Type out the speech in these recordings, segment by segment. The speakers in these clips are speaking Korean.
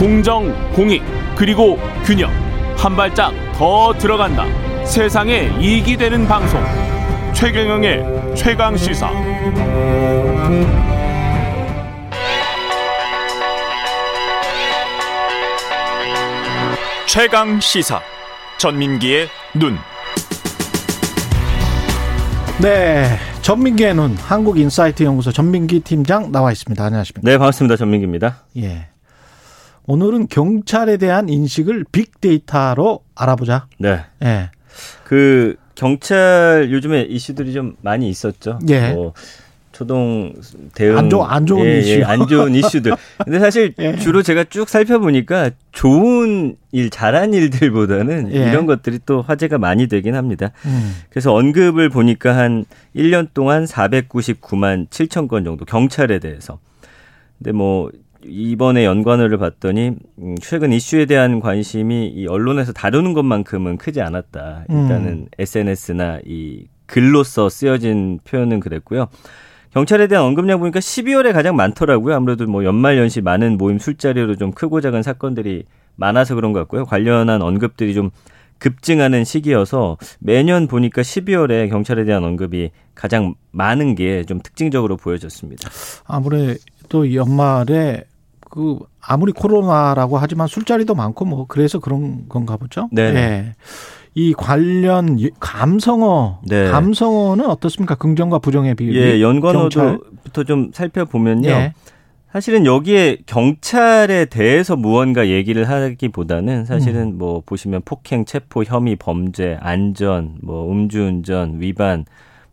공정, 공익, 그리고 균형. 한 발짝 더 들어간다. 세상에 이익이 되는 방송. 최경영의 최강 시사. 최강 시사. 전민기의 눈. 네. 전민기의 눈, 한국인사이트 연구소 전민기 팀장 나와 있습니다. 안녕하십니까. 네, 반갑습니다. 전민기입니다. 예. 오늘은 경찰에 대한 인식을 빅데이터로 알아보자. 네. 예. 그 경찰 요즘에 이슈들이 좀 많이 있었죠. 예. 뭐 초동 대응 안, 좋, 안 좋은 예, 이슈. 예, 안 좋은 이슈들. 근데 사실 예. 주로 제가 쭉 살펴보니까 좋은 일, 잘한 일들보다는 예. 이런 것들이 또 화제가 많이 되긴 합니다. 음. 그래서 언급을 보니까 한 1년 동안 499만 7천 건 정도 경찰에 대해서. 근데 뭐 이번에 연관어를 봤더니 음, 최근 이슈에 대한 관심이 이 언론에서 다루는 것만큼은 크지 않았다. 일단은 음. SNS나 이 글로써 쓰여진 표현은 그랬고요. 경찰에 대한 언급량 보니까 12월에 가장 많더라고요. 아무래도 뭐 연말 연시 많은 모임 술자리로 좀 크고 작은 사건들이 많아서 그런 것 같고요. 관련한 언급들이 좀 급증하는 시기여서 매년 보니까 12월에 경찰에 대한 언급이 가장 많은 게 좀 특징적으로 보여졌습니다. 아무래 도 연말에 그 아무리 코로나라고 하지만 술자리도 많고 뭐 그래서 그런 건가 보죠. 네. 예. 이 관련 감성어, 네. 감성어는 어떻습니까? 긍정과 부정의 비율이. 예, 경찰. 연관어도부터 좀 살펴보면요. 예. 사실은 여기에 경찰에 대해서 무언가 얘기를 하기보다는 사실은 음. 뭐 보시면 폭행, 체포, 혐의, 범죄, 안전, 뭐 음주운전, 위반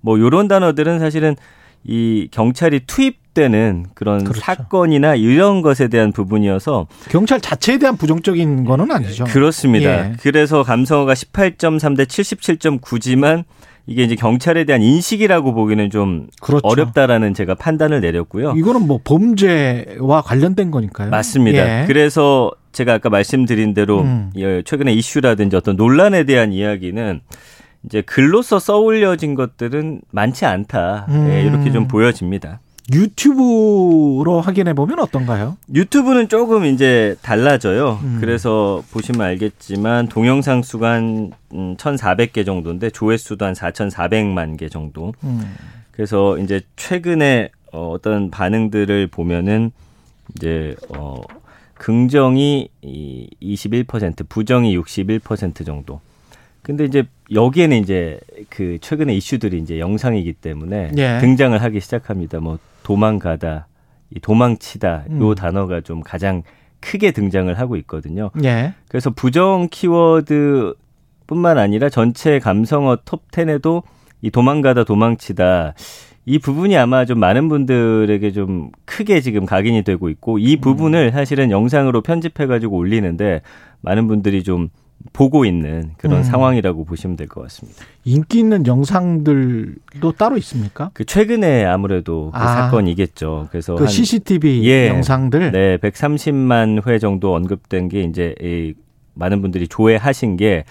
뭐 요런 단어들은 사실은 이 경찰이 투입되는 그런 그렇죠. 사건이나 이런 것에 대한 부분이어서 경찰 자체에 대한 부정적인 거는 아니죠. 그렇습니다. 예. 그래서 감성어가 18.3 대 77.9지만 이게 이제 경찰에 대한 인식이라고 보기는 좀 그렇죠. 어렵다라는 제가 판단을 내렸고요. 이거는 뭐 범죄와 관련된 거니까요. 맞습니다. 예. 그래서 제가 아까 말씀드린 대로 음. 예, 최근에 이슈라든지 어떤 논란에 대한 이야기는 이제 글로써 써올려진 것들은 많지 않다. 예, 음. 이렇게 좀 보여집니다. 유튜브로 확인해 보면 어떤가요? 유튜브는 조금 이제 달라져요. 음. 그래서 보시면 알겠지만 동영상 수가 한 1,400개 정도인데 조회수도 한 4,400만 개 정도. 음. 그래서 이제 최근에 어, 어떤 반응들을 보면은 이제 어 긍정이 이 21%, 부정이 61% 정도. 근데 이제 여기에는 이제 그 최근에 이슈들이 이제 영상이기 때문에 예. 등장을 하기 시작합니다. 뭐 도망가다, 이 도망치다 요 음. 단어가 좀 가장 크게 등장을 하고 있거든요. 예. 그래서 부정 키워드뿐만 아니라 전체 감성어 톱 10에도 이 도망가다 도망치다 이 부분이 아마 좀 많은 분들에게 좀 크게 지금 각인이 되고 있고 이 부분을 사실은 영상으로 편집해 가지고 올리는데 많은 분들이 좀 보고 있는 그런 음. 상황이라고 보시면 될 것 같습니다. 인기 있는 영상들도 따로 있습니까? 그 최근에 아무래도 그 아. 사건이겠죠. 그래서 그 한 CCTV 예. 영상들. 네, 130만 회 정도 언급된 게 이제 이 많은 분들이 조회하신 게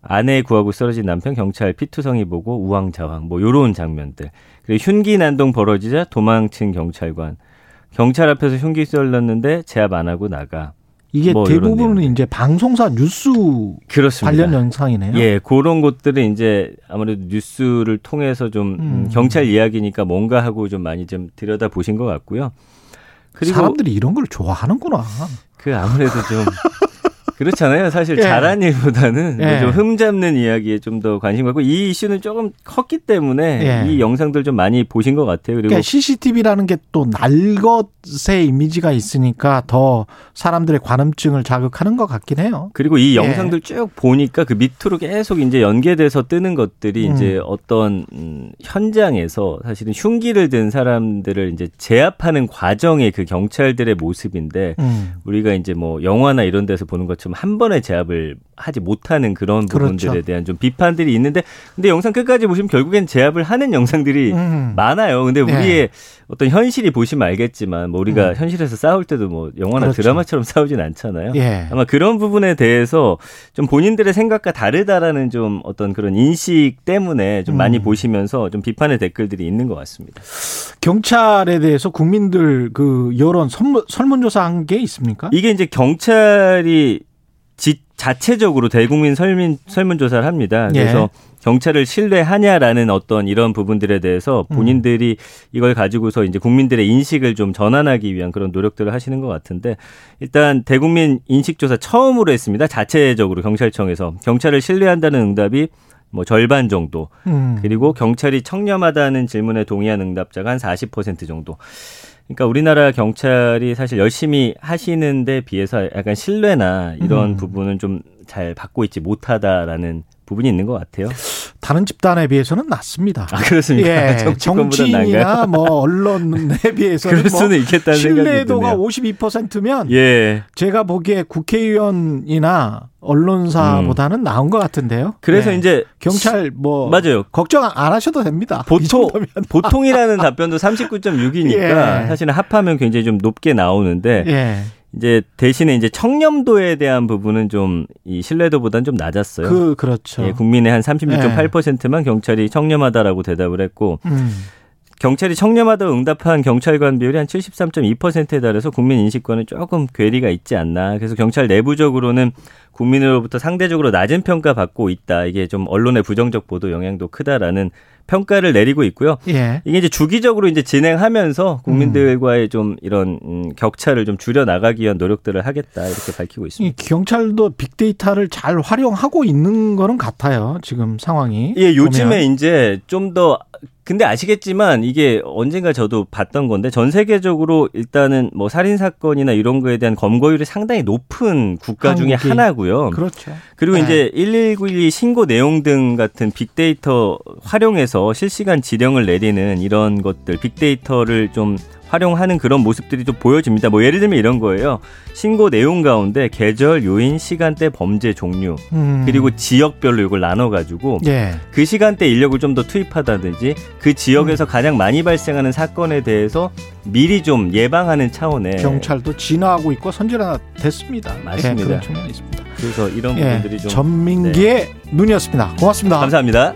아내 구하고 쓰러진 남편 경찰 피투성이 보고 우왕좌왕 뭐 요런 장면들. 그리고 흉기 난동 벌어지자 도망친 경찰관. 경찰 앞에서 흉기 썰렸는데 제압 안 하고 나가. 이게 뭐 대부분은. 이제 방송사 뉴스 그렇습니다. 관련 영상이네요. 예, 그런 것들은 이제 아무래도 뉴스를 통해서 좀 음, 음. 경찰 이야기니까 뭔가 하고 좀 많이 좀 들여다 보신 것 같고요. 그리고 사람들이 이런 걸 좋아하는구나. 그 아무래도 좀 그렇잖아요. 사실 예. 잘한 일보다는 예. 뭐좀 흠잡는 이야기에 좀 더 관심 갖고 이 이슈는 조금 컸기 때문에 예. 이 영상들 좀 많이 보신 것 같아요. 그리고 그러니까 CCTV라는 게 또 날것의 이미지가 있으니까 더 사람들의 관음증을 자극하는 것 같긴 해요. 그리고 이 예. 영상들 쭉 보니까 그 밑으로 계속 이제 연계돼서 뜨는 것들이 음. 이제 어떤 음, 현장에서 사실은 흉기를 든 사람들을 이제 제압하는 과정의 그 경찰들의 모습인데 음. 우리가 이제 뭐 영화나 이런 데서 보는 것처럼 한 번에 제압을 하지 못하는 그런 부분들에 그렇죠. 대한 좀 비판들이 있는데 근데 영상 끝까지 보시면 결국엔 제압을 하는 영상들이 음. 많아요. 근데 네. 우리의 어떤 현실이 보시면 알겠지만 뭐 우리가 현실에서 싸울 때도 뭐 영화나 음. 그렇죠. 드라마처럼 싸우진 않잖아요. 예. 아마 그런 부분에 대해서 좀 본인들의 생각과 다르다라는 좀 어떤 그런 인식 때문에 좀 많이 음. 보시면서 좀 비판의 댓글들이 있는 것 같습니다. 경찰에 대해서 국민들 그 여론 설문, 설문조사 한 게 있습니까? 이게 이제 경찰이 지, 자체적으로 대국민 설문, 설문조사를 합니다. 예. 그래서 경찰을 신뢰하냐라는 어떤 이런 부분들에 대해서 음. 본인들이 이걸 가지고서 이제 국민들의 인식을 좀 전환하기 위한 그런 노력들을 하시는 것 같은데 일단 대국민 인식조사 처음으로 했습니다. 자체적으로 경찰청에서 경찰을 신뢰한다는 응답이 뭐 절반 정도 음. 그리고 경찰이 청렴하다는 질문에 동의한 응답자가 한 40% 정도. 그러니까 우리나라 경찰이 사실 열심히 하시는데 비해서 약간 신뢰나 이런 음. 부분은 좀 잘 받고 있지 못하다라는 부분이 있는 것 같아요. 다른 집단에 비해서는 낮습니다. 아 그렇습니까? 예, 정치인이나? 뭐 언론에 비해서는 그럴 뭐 수는 있겠다는 생각이 신뢰도가 드네요. 52%면 예. 제가 보기에 국회의원이나 언론사보다는 나은 것 같은데요. 음. 그래서 예. 이제 경찰 뭐 맞아요. 걱정 안 하셔도 됩니다. 이 보통. 보통이라는 답변도 39.6이니까 예. 사실은 합하면 굉장히 좀 높게 나오는데 예. 이제 대신에 이제 청렴도에 대한 부분은 좀 이 신뢰도보다는 좀 낮았어요. 그 그렇죠. 예, 국민의 한 36.8%만 경찰이 청렴하다라고 대답을 했고 음. 경찰이 청렴하다고 응답한 경찰관 비율이 한 73.2%에 달해서 국민 인식과는 조금 괴리가 있지 않나. 그래서 경찰 내부적으로는 국민으로부터 상대적으로 낮은 평가 받고 있다. 이게 좀 언론의 부정적 보도 영향도 크다라는 평가를 내리고 있고요. 예. 이게 이제 주기적으로 이제 진행하면서 국민들과의 좀 이런 음, 격차를 좀 줄여 나가기 위한 노력들을 하겠다 이렇게 밝히고 이 있습니다. 경찰도 빅데이터를 잘 활용하고 있는 거는 같아요. 지금 상황이. 예, 요즘에 보면. 이제 좀 더 근데 아시겠지만 이게 언젠가 저도 봤던 건데 전 세계적으로 일단은 뭐 살인 사건이나 이런 거에 대한 검거율이 상당히 높은 국가 중에 한국이. 하나고요. 그렇죠. 그리고 네. 이제 11912 신고 내용 등 같은 빅데이터 활용해서 실시간 지령을 내리는 이런 것들 빅데이터를 좀 활용하는 그런 모습들이 좀 보여집니다. 뭐 예를 들면 이런 거예요. 신고 내용 가운데 계절, 요인, 시간대, 범죄 종류 음. 그리고 지역별로 이걸 나눠 가지고 예. 그 시간대 인력을 좀 더 투입하다든지 그 지역에서 음. 가장 많이 발생하는 사건에 대해서 미리 좀 예방하는 차원의 경찰도 진화하고 있고 선진화 됐습니다. 맞습니다. 예, 그런 측면이 있습니다. 그래서 이런 예, 부분들이 좀 전민기의 눈이었습니다. 고맙습니다. 감사합니다.